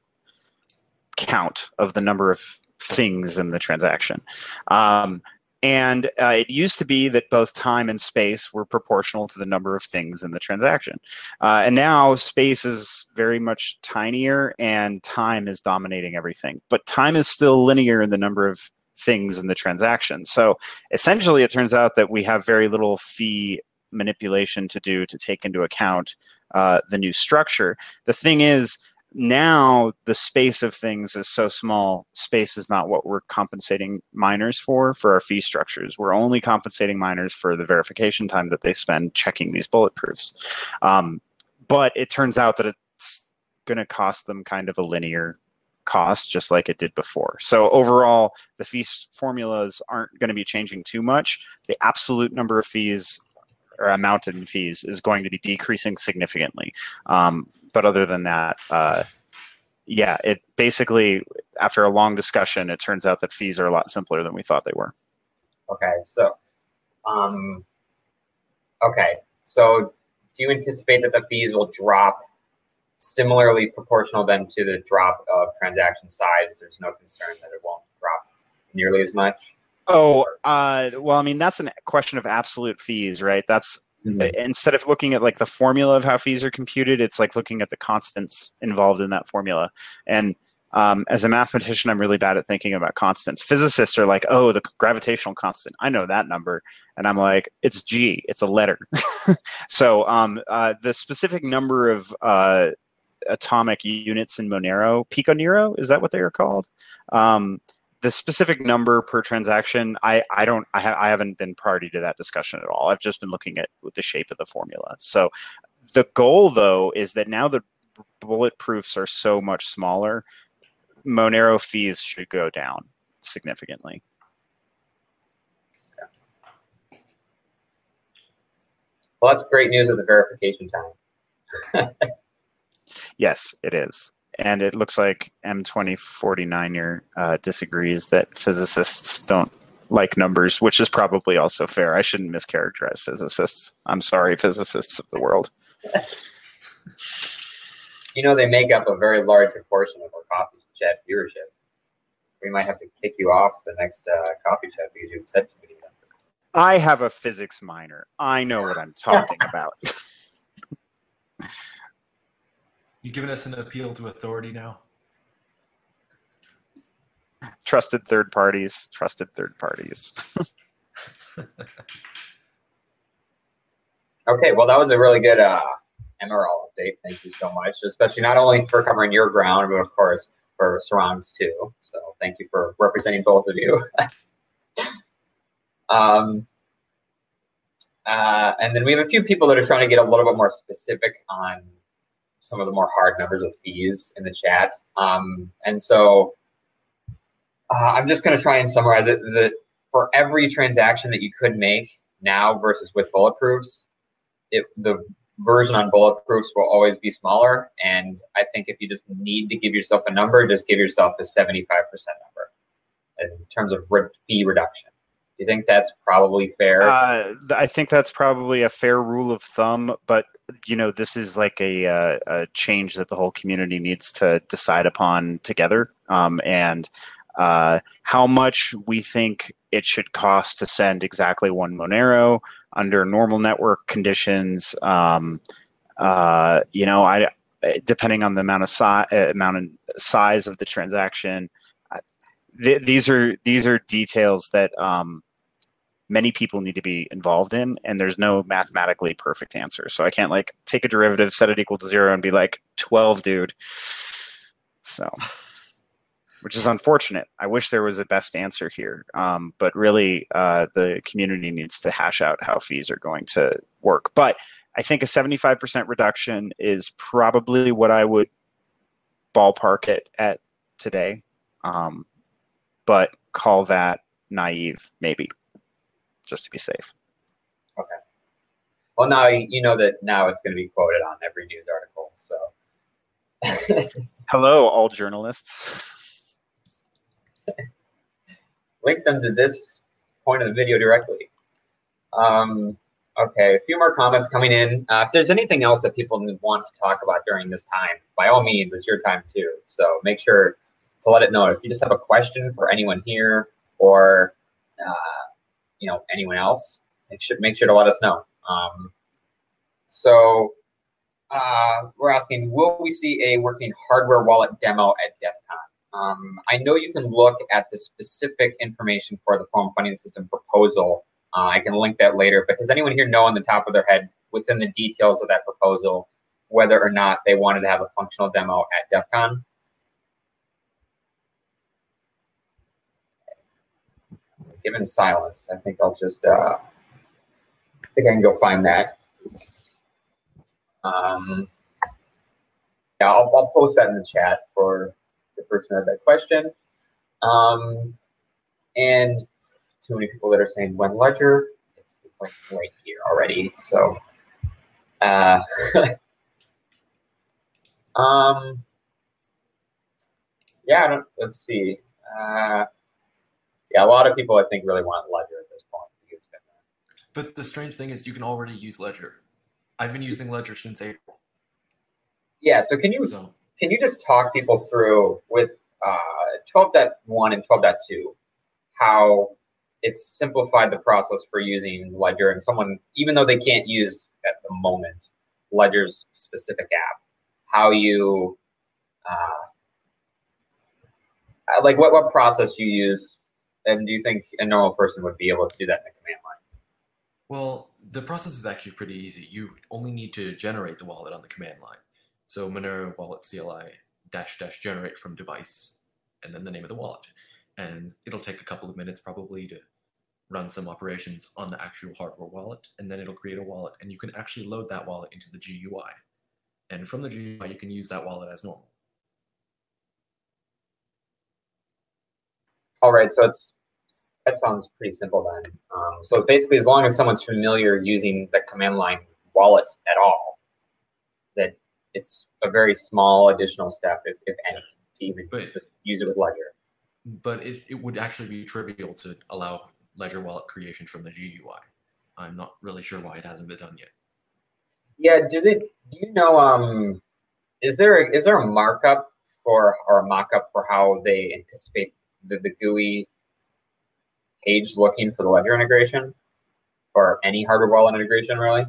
count of the number of things in the transaction. Um, and uh, it used to be that both time and space were proportional to the number of things in the transaction. Uh, and now space is very much tinier and time is dominating everything. But time is still linear in the number of things in the transaction. So essentially, it turns out that we have very little fee manipulation to do to take into account uh, the new structure. The thing is, now the space of things is so small. Space is not what we're compensating miners for for our fee structures. We're only compensating miners for the verification time that they spend checking these bulletproofs. Um, but it turns out that it's going to cost them kind of a linear cost just like it did before. So overall, the fee formulas aren't going to be changing too much. The absolute number of fees or amount in fees is going to be decreasing significantly. Um, but other than that, uh, yeah, it basically after a long discussion, it turns out that fees are a lot simpler than we thought they were. Okay, so, um, okay, so do you anticipate that the fees will drop similarly proportional then to the drop of transaction size? There's no concern that it won't drop nearly as much. Oh, uh, well, I mean, that's a question of absolute fees, right? That's mm-hmm. instead of looking at like the formula of how fees are computed, it's like looking at the constants involved in that formula. And um, as a mathematician, I'm really bad at thinking about constants. Physicists are like, oh, the gravitational constant. I know that number. And I'm like, it's G, it's a letter. so um, uh, the specific number of uh, atomic units in Monero, pico piconero, is that what they are called? Um, the specific number per transaction, I, I don't I, ha- I haven't been party to that discussion at all. I've just been looking at the shape of the formula. So the goal though is that now the bulletproofs are so much smaller, Monero fees should go down significantly. Well, that's great news at the verification time. yes, it is and it looks like M2049R uh, disagrees that physicists don't like numbers, which is probably also fair. I shouldn't mischaracterize physicists. I'm sorry, physicists of the world. You know, they make up a very large proportion of our coffee chat viewership. We might have to kick you off the next uh, coffee chat because you've said too many. Numbers. I have a physics minor. I know what I'm talking about. You giving us an appeal to authority now? Trusted third parties, trusted third parties. okay, well, that was a really good uh, MRL update. Thank you so much, especially not only for covering your ground, but of course for Sarang's too. So thank you for representing both of you. um, uh, and then we have a few people that are trying to get a little bit more specific on some of the more hard numbers of fees in the chat. Um, and so uh, I'm just going to try and summarize it. That for every transaction that you could make now versus with bulletproofs, it, the version on bulletproofs will always be smaller. And I think if you just need to give yourself a number, just give yourself a 75% number in terms of fee reduction you think that's probably fair? Uh, I think that's probably a fair rule of thumb, but you know, this is like a, uh, a change that the whole community needs to decide upon together. Um, and uh, how much we think it should cost to send exactly one Monero under normal network conditions. Um, uh, you know, I depending on the amount of size, amount of size of the transaction th- these are these are details that um, many people need to be involved in, and there's no mathematically perfect answer. So I can't like take a derivative, set it equal to zero, and be like twelve, dude. So, which is unfortunate. I wish there was a best answer here, um, but really, uh, the community needs to hash out how fees are going to work. But I think a 75% reduction is probably what I would ballpark it at today. Um, but call that naive, maybe, just to be safe. Okay. Well, now you know that now it's going to be quoted on every news article. So, hello, all journalists. Link them to this point of the video directly. Um, okay, a few more comments coming in. Uh, if there's anything else that people want to talk about during this time, by all means, it's your time too. So make sure to let it know. If you just have a question for anyone here or uh, you know anyone else, make sure to let us know. Um, so uh, we're asking, will we see a working hardware wallet demo at DEF CON? Um, I know you can look at the specific information for the Forum funding system proposal. Uh, I can link that later. But does anyone here know on the top of their head, within the details of that proposal, whether or not they wanted to have a functional demo at DEF CON. Given silence, I think I'll just, uh, I think I can go find that. Um, yeah, I'll, I'll post that in the chat for the person who had that question. Um, and too many people that are saying when ledger, it's, it's like right here already. So, uh, um, yeah, let's see. Uh, yeah, a lot of people I think really want ledger at this point. Because But the strange thing is, you can already use Ledger. I've been using Ledger since April. yeah, so can you So can you just talk people through with uh, 12.1 and 12.2 how it's simplified the process for using Ledger and someone, even though they can't use at the moment Ledger's specific app, how you uh, uh, like what, what process you use and do you think a normal person would be able to do that in the command line? Well, the process is actually pretty easy. You only need to generate the wallet on the command line. So Monero wallet CLI dash dash generate from device, and then the name of the wallet. And it'll take a couple of minutes probably to run some operations on the actual hardware wallet, and then it'll create a wallet, and you can actually load that wallet into the GUI. And from the GUI, you can use that wallet as normal. All right, so it's that sounds pretty simple then. Um, so basically, as long as someone's familiar using the command line wallet at all, that it's a very small additional step, if, if any, to even But use it with Ledger. but it, it would actually be trivial to allow Ledger wallet creation from the GUI. I'm not really sure why it hasn't been done yet. Yeah, do they? Do you know? Um, is there a, is there a markup for or a mockup for how they anticipate the, the GUI page looking for the Ledger integration, or any hardware wallet integration, really?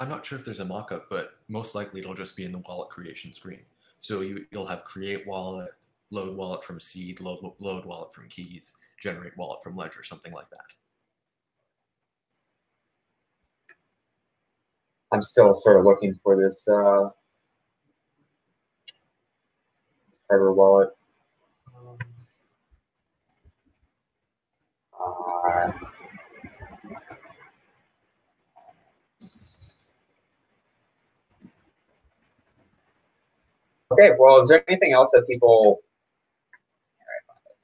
I'm not sure if there's a mockup, but most likely it'll just be in the wallet creation screen. So you, you'll have create wallet, load wallet from seed, load, load wallet from keys, generate wallet from ledger, something like that. I'm still sort of looking for this uh, hardware wallet. Uh, okay, well, is there anything else that people?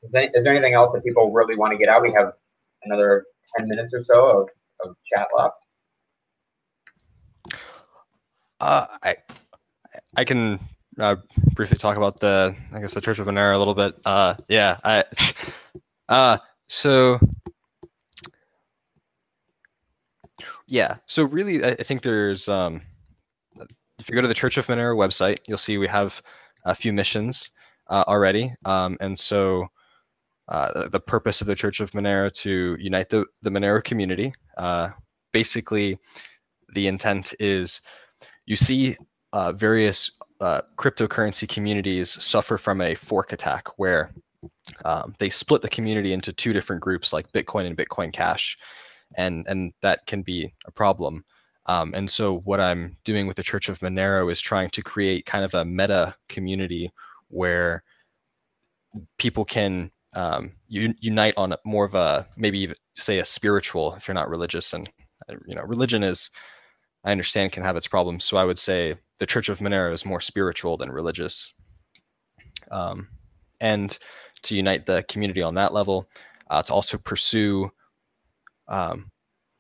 Is there, is there anything else that people really want to get out? We have another ten minutes or so of, of chat left. Uh, I I can uh, briefly talk about the I guess the Church of Monero a little bit. Uh, yeah, I uh, so yeah, so really I, I think there's um, if you go to the Church of Monero website, you'll see we have a few missions uh, already, um, and so. Uh, the, purpose of the Church of Monero to unite the, the Monero community. Uh, basically, the intent is you see uh, various uh, cryptocurrency communities suffer from a fork attack where um, they split the community into two different groups like Bitcoin and Bitcoin Cash, and and that can be a problem. Um, and so what I'm doing with the Church of Monero is trying to create kind of a meta community where people can um, un- unite on more of a maybe say a spiritual if you're not religious and uh, you know religion is I understand can have its problems. So I would say the Church of Monero is more spiritual than religious. Um, and to unite the community on that level, uh, to also pursue um,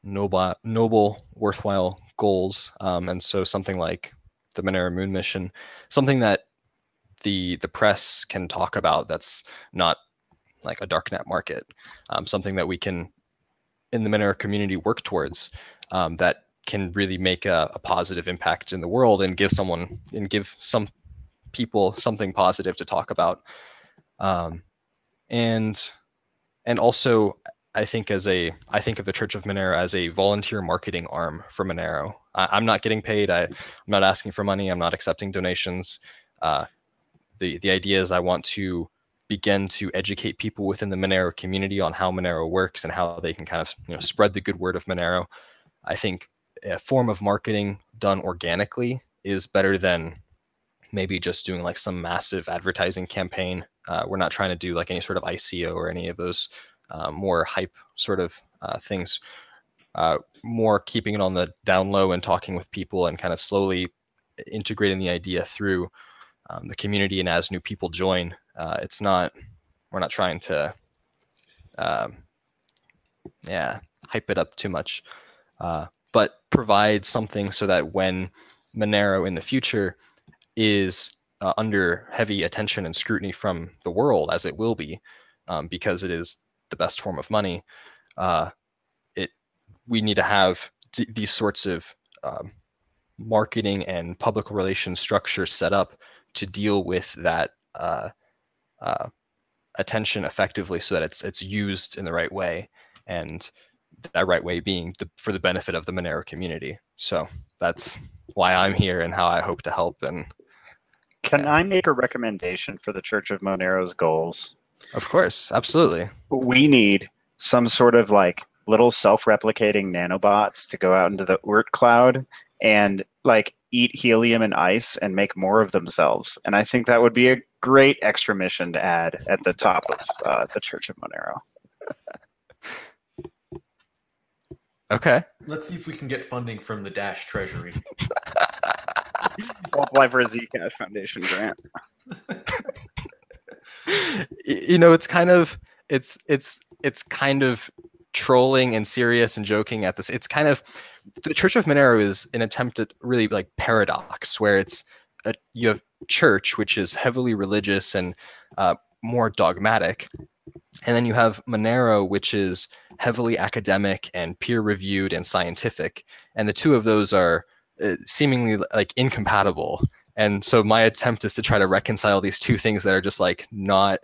noble, noble, worthwhile goals. Um, and so something like the Monero Moon mission, something that the the press can talk about that's not like a darknet market, um, something that we can in the Monero community work towards um, that can really make a, a, positive impact in the world and give someone and give some people something positive to talk about um, and and also i think as a i think of the church of monero as a volunteer marketing arm for monero. I, am not getting paid. I, am not asking for money. I'm not accepting donations. Uh, the the idea is i want to begin to educate people within the monero community on how monero works and how they can kind of you know spread the good word of monero. I think a form of marketing done organically is better than maybe just doing like some massive advertising campaign. Uh, we're not trying to do like any sort of ICO or any of those uh, more hype sort of uh, things. Uh, more keeping it on the down low and talking with people and kind of slowly integrating the idea through um, the community and as new people join. Uh, it's not we're not trying to um, yeah hype it up too much, uh, but provide something so that when Monero in the future is uh, under heavy attention and scrutiny from the world, as it will be, um, because it is the best form of money. Uh, it we need to have d- these sorts of um, marketing and public relations structures set up to deal with that uh, uh, attention effectively, so that it's it's used in the right way, and that right way being the, for the benefit of the Monero community. So that's why I'm here and how I hope to help and Can I make a recommendation for the Church of Monero's goals? Of course, absolutely. We need some sort of like little self-replicating nanobots to go out into the Oort cloud and like eat helium and ice and make more of themselves. And I think that would be a great extra mission to add at the top of uh, the Church of Monero. Okay. Let's see if we can get funding from the Dash Treasury. We'll apply for a Zcash Foundation grant. You know, it's kind of it's it's it's kind of trolling and serious and joking at this. It's kind of the Church of Monero is an attempt at really like paradox where it's a, you have church which is heavily religious and uh, more dogmatic, and then you have Monero which is heavily academic and peer reviewed and scientific, and the two of those are uh, seemingly like incompatible. And so my attempt is to try to reconcile these two things that are just like not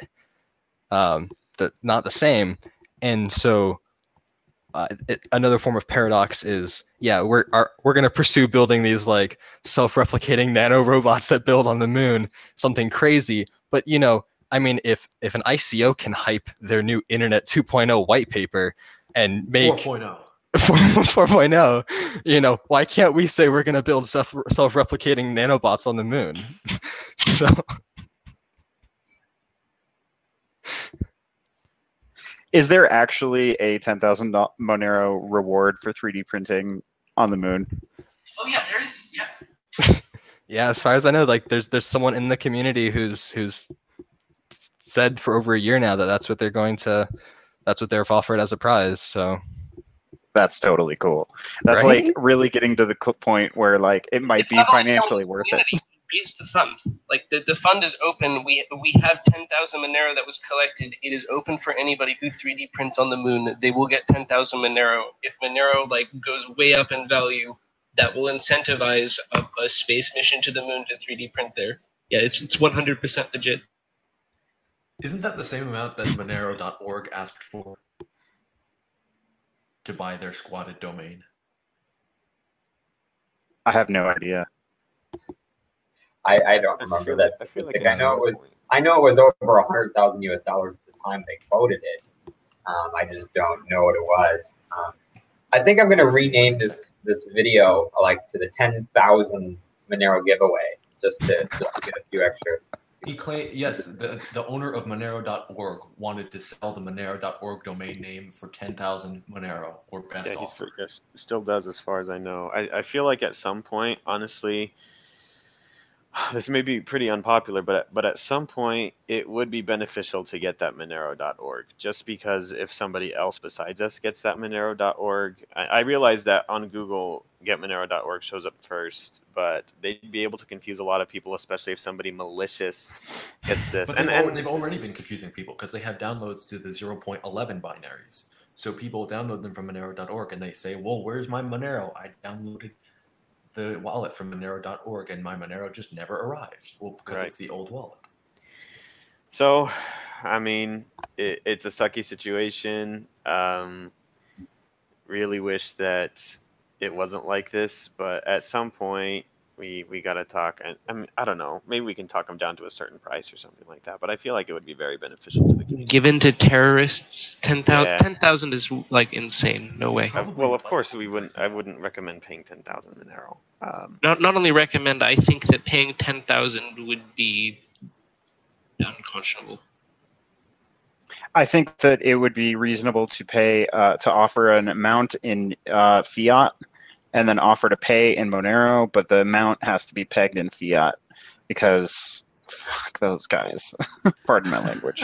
um, the not the same. And so uh, it, another form of paradox is yeah we're are, we're going to pursue building these like self-replicating nano robots that build on the moon something crazy but you know i mean if if an ico can hype their new internet 2.0 white paper and make 4.0. 4.0 you know why can't we say we're going to build self self-replicating nanobots on the moon so Is there actually a 10,000 do- Monero reward for 3D printing on the moon? Oh yeah, there is. Yeah. yeah as far as i know like there's there's someone in the community who's who's said for over a year now that that's what they're going to that's what they're offered as a prize so That's totally cool. That's Right? like really getting to the point where like it might It's be financially selling worth it. community, we Raised the fund. Like the, the fund is open. We we have ten thousand Monero that was collected. It is open for anybody who 3D prints on the moon. They will get ten thousand Monero. If Monero like goes way up in value, that will incentivize a, a space mission to the moon to 3D print there. Yeah, it's it's one hundred percent legit. Isn't that the same amount that Monero.org asked for to buy their squatted domain? I have no idea. I, I don't remember that I feel statistic. like I know it was I know it was over a hundred thousand US dollars at the time they quoted it. Um, I just don't know what it was. Um, I think I'm gonna rename this this video like to the ten thousand Monero giveaway just to just to get a few extra. He claimed yes, the the owner of Monero.org wanted to sell the Monero.org domain name for ten thousand Monero or best Yeah, offer. still does as far as I know. I, I feel like at some point, honestly, this may be pretty unpopular, but at, but at some point it would be beneficial to get that Monero.org, just because if somebody else besides us gets that Monero.org, I, I realize that on Google get Monero.org shows up first, but they'd be able to confuse a lot of people, especially if somebody malicious gets this. But and, they've, and they've already been confusing people because they have downloads to the 0.11 binaries. So people download them from Monero.org and they say, "Well, where's my Monero? I downloaded the wallet from Monero.org and my Monero just never arrived." Well, because Right. it's the old wallet. So, I mean, it, it's a sucky situation. Um, really wish that it wasn't like this, but at some point, we we gotta talk. And I mean, I don't know. Maybe we can talk them down to a certain price or something like that. But I feel like it would be very beneficial to the community. Given to terrorists, 10,000 Yeah. 10,000 is like insane. No way. Well, of course we wouldn't. I wouldn't recommend paying ten thousand Monero. Um, Not not only recommend, I think that paying 10,000 would be unconscionable. I think that it would be reasonable to pay uh, to offer an amount in uh, fiat and then offer to pay in Monero, but the amount has to be pegged in fiat because fuck those guys. Pardon my language.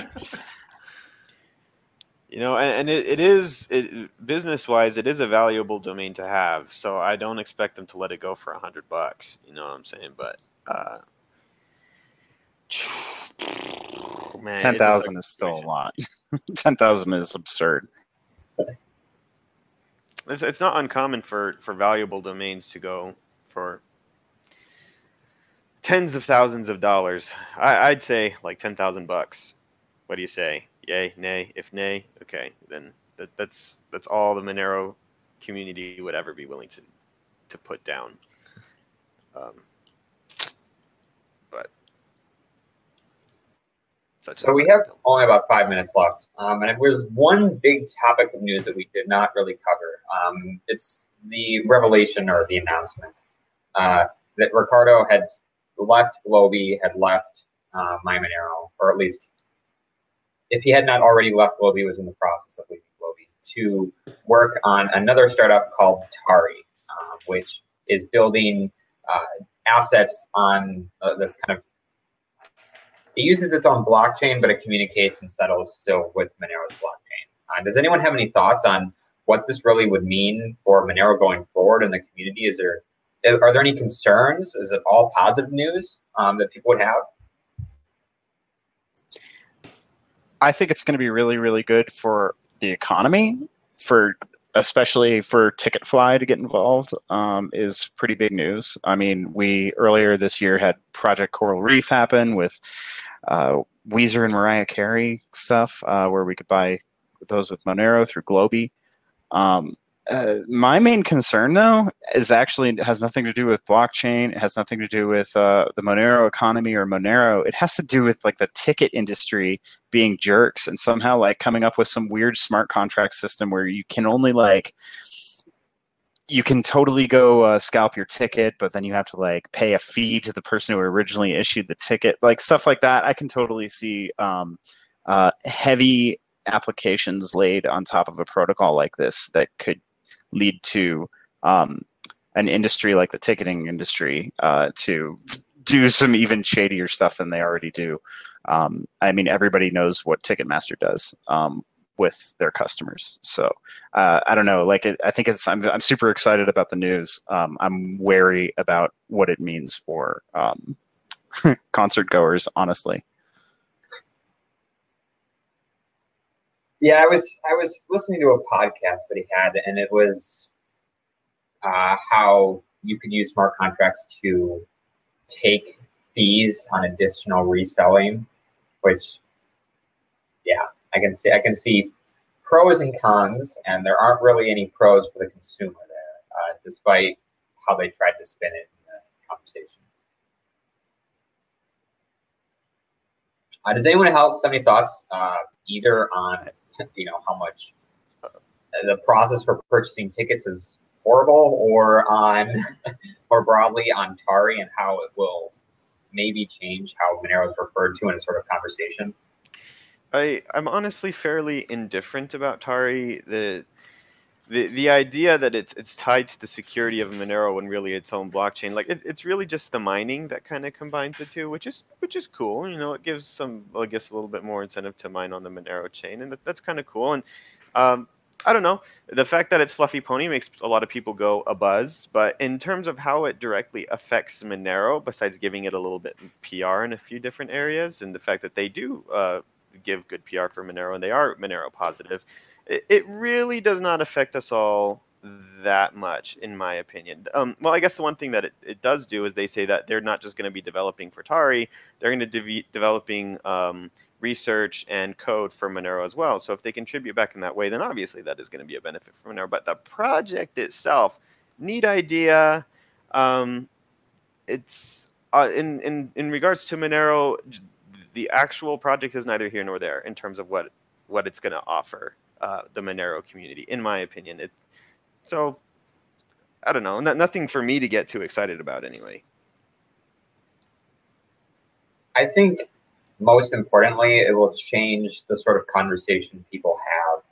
you know, and, and it, it is it, business-wise, it is a valuable domain to have. So I don't expect them to let it go for a hundred bucks. You know what I'm saying? But uh, man, Ten it is thousand a- is still a lot. Ten thousand is absurd. It's, it's not uncommon for, for valuable domains to go for tens of thousands of dollars. I, I'd say like ten thousand bucks. What do you say? Yay, nay. If nay, okay, then that, that's that's all the Monero community would ever be willing to to put down. Um, but So we have only about five minutes left, um, and there's one big topic of news that we did not really cover. Um, it's the revelation or the announcement uh, that Ricardo had left GloBee, had left uh, MyMonero, or at least if he had not already left GloBee, was in the process of leaving GloBee to work on another startup called Tari, uh, which is building uh, assets on uh, that's kind of it uses its own blockchain, but it communicates and settles still with Monero's blockchain. Uh, does anyone have any thoughts on what this really would mean for Monero going forward in the community? Is there are there any concerns? Is it all positive news um, that people would have? I think it's going to be really, really good for the economy, for especially for Ticketfly to get involved um, is pretty big news. I mean, we earlier this year had Project Coral Reef happen with uh, Weezer and Mariah Carey stuff, uh, where we could buy those with Monero through GloBee. Um, uh, my main concern, though, is actually has nothing to do with blockchain. It has nothing to do with uh, the Monero economy or Monero. It has to do with like the ticket industry being jerks and somehow like coming up with some weird smart contract system where you can only like you can totally go uh, scalp your ticket, but then you have to like pay a fee to the person who originally issued the ticket, like stuff like that. I can totally see um, uh, heavy applications laid on top of a protocol like this that could lead to um, an industry like the ticketing industry uh, to do some even shadier stuff than they already do. Um, I mean, everybody knows what Ticketmaster does um, with their customers. So uh, I don't know. Like, it, I think it's. I'm, I'm super excited about the news. Um, I'm wary about what it means for um, concert goers. Honestly, Yeah, I was I was listening to a podcast that he had, and it was uh, how you could use smart contracts to take fees on additional reselling, which, yeah, I can see I can see pros and cons, and there aren't really any pros for the consumer there, uh, despite how they tried to spin it in the conversation. Uh, does anyone else have any thoughts, uh, either on you know how much uh, the process for purchasing tickets is horrible, or on more broadly on Tari and how it will maybe change how Monero is referred to in a sort of conversation? I I'm honestly fairly indifferent about Tari. The the the idea that it's it's tied to the security of Monero when really its own blockchain, like it, it's really just the mining that kind of combines the two, which is which is cool. You know, it gives some I guess a little bit more incentive to mine on the Monero chain, and that, that's kind of cool. And um, I don't know, the fact that it's Fluffy Pony makes a lot of people go a buzz, but in terms of how it directly affects Monero, besides giving it a little bit PR in a few different areas, and the fact that they do uh, give good PR for Monero and they are Monero positive, it, really does not affect us all that much, in my opinion. Um, well, I guess the one thing that it, it does do is they say that they're not just going to be developing for Tari, they're going to be developing um, research and code for Monero as well. So if they contribute back in that way, then obviously that is going to be a benefit for Monero. But the project itself, neat idea. Um, it's uh, in in in regards to Monero, the actual project is neither here nor there in terms of what what it's going to offer uh, the Monero community, in my opinion. It so I don't know, not, nothing for me to get too excited about anyway. I think most importantly, it will change the sort of conversation people have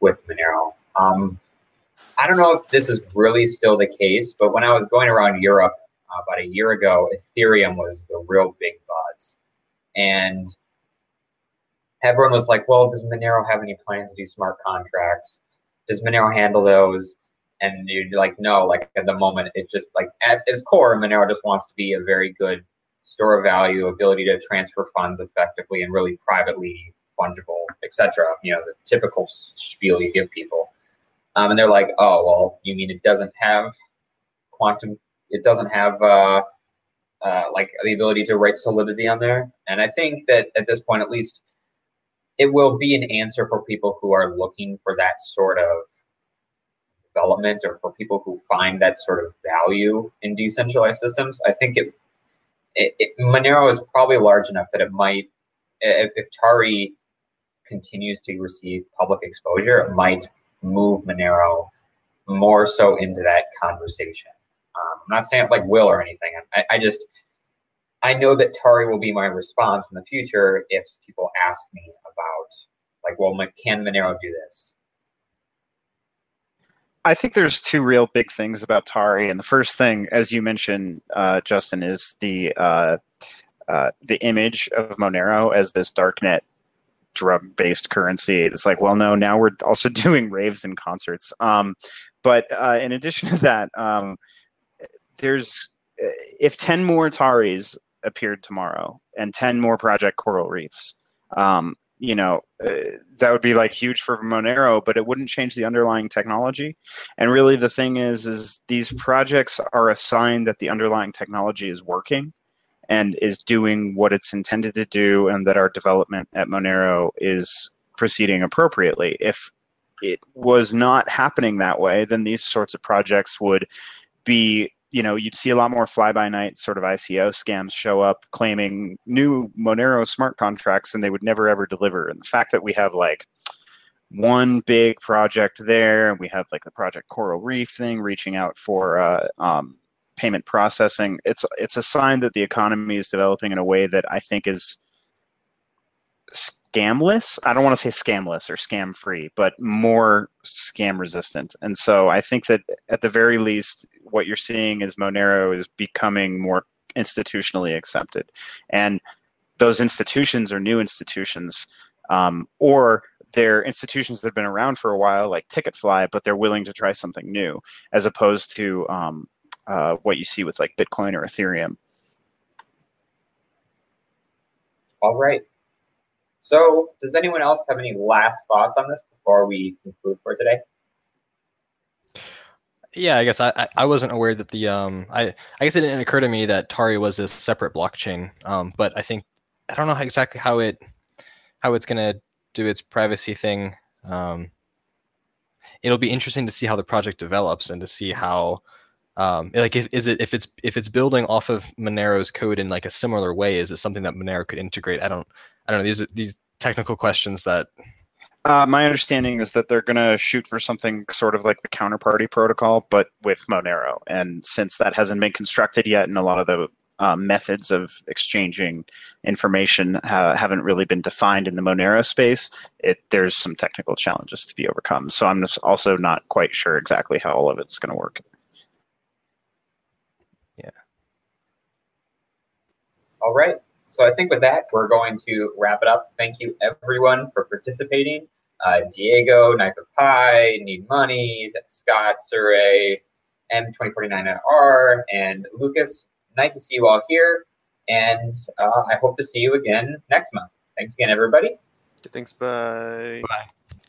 with Monero. Um, I don't know if this is really still the case, but when I was going around Europe uh, about a year ago, Ethereum was the real big buzz. And everyone was like, well, does Monero have any plans to do smart contracts? Does Monero handle those? And you're like, no, like at the moment, it just like at its core, Monero just wants to be a very good store of value, ability to transfer funds effectively and really privately fungible, etc. You know, the typical spiel you give people. Um, and they're like, oh, well, you mean it doesn't have quantum, it doesn't have uh, uh, like the ability to write solidity on there. And I think that at this point, at least, it will be an answer for people who are looking for that sort of development or for people who find that sort of value in decentralized systems. I think it it, it, Monero is probably large enough that it might, if, if Tari continues to receive public exposure, it might move Monero more so into that conversation. Um, I'm not saying it like will or anything. I, I just, I know that Tari will be my response in the future if people ask me about, like, well, can Monero do this? I think there's two real big things about Tari, and the first thing, as you mentioned, uh, Justin, is the uh, uh, the image of Monero as this darknet drug-based currency. It's like, well, no, now we're also doing raves and concerts. Um, but uh, in addition to that, um, there's if ten more Taris appeared tomorrow and ten more Project Coral Reefs, um, you know, uh, that would be like huge for Monero, but it wouldn't change the underlying technology. And really, the thing is, is these projects are a sign that the underlying technology is working and is doing what it's intended to do, and that our development at Monero is proceeding appropriately. If it was not happening that way, then these sorts of projects would be you know, you'd see a lot more fly by night sort of ICO scams show up claiming new Monero smart contracts and they would never ever deliver. And the fact that we have like one big project there, and we have like the Project Coral Reef thing reaching out for uh, um, payment processing, it's it's a sign that the economy is developing in a way that I think is scamless. I don't want to say scamless or scam free, but more scam resistant. And so I think that at the very least, what you're seeing is Monero is becoming more institutionally accepted. And those institutions are new institutions, um, or they're institutions that have been around for a while, like Ticketfly, but they're willing to try something new, as opposed to um, uh, what you see with like Bitcoin or Ethereum. All right. So, does anyone else have any last thoughts on this before we conclude for today? Yeah, I guess I, I wasn't aware that the um I I guess it didn't occur to me that Tari was a separate blockchain. Um, but I think I don't know how exactly how it how it's gonna do its privacy thing. Um, it'll be interesting to see how the project develops and to see how um, like if, is it if it's if it's building off of Monero's code in like a similar way, is it something that Monero could integrate? I don't I don't know. These are these technical questions that uh, my understanding is that they're going to shoot for something sort of like the counterparty protocol, but with Monero. And since that hasn't been constructed yet, and a lot of the uh, methods of exchanging information haven't really been defined in the Monero space, it, there's some technical challenges to be overcome. So I'm also not quite sure exactly how all of it's going to work. All right. So I think with that, we're going to wrap it up. Thank you everyone for participating. Uh, Diego, Knife of Pi, Need Money, Scott, Surrey, M2049R, and Lucas. Nice to see you all here. And uh, I hope to see you again next month. Thanks again, everybody. Thanks. Bye. Bye.